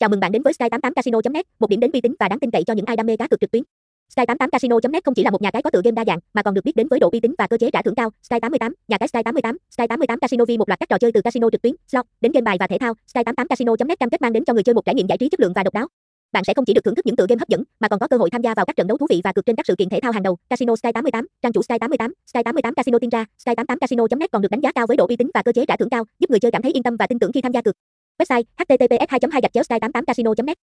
Chào mừng bạn đến với Sky88casino.net, một điểm đến uy tín và đáng tin cậy cho những ai đam mê cá cược trực tuyến. Sky88casino.net không chỉ là một nhà cái có tựa game đa dạng, mà còn được biết đến với độ uy tín và cơ chế trả thưởng cao. Sky88, nhà cái Sky88, Sky88 Casino Vi một loạt các trò chơi từ casino trực tuyến, slot đến game bài và thể thao. Sky88casino.net cam kết mang đến cho người chơi một trải nghiệm giải trí chất lượng và độc đáo. Bạn sẽ không chỉ được thưởng thức những tựa game hấp dẫn, mà còn có cơ hội tham gia vào các trận đấu thú vị và cược trên các sự kiện thể thao hàng đầu. Casino Sky88, trang chủ Sky88, Sky88 Casino tiên ra, Sky88casino.net còn được đánh giá cao với độ uy tín và cơ chế trả thưởng cao, giúp người chơi cảm thấy yên tâm và tin tưởng khi tham gia cược. Website https 2 2 sky 88 casino net.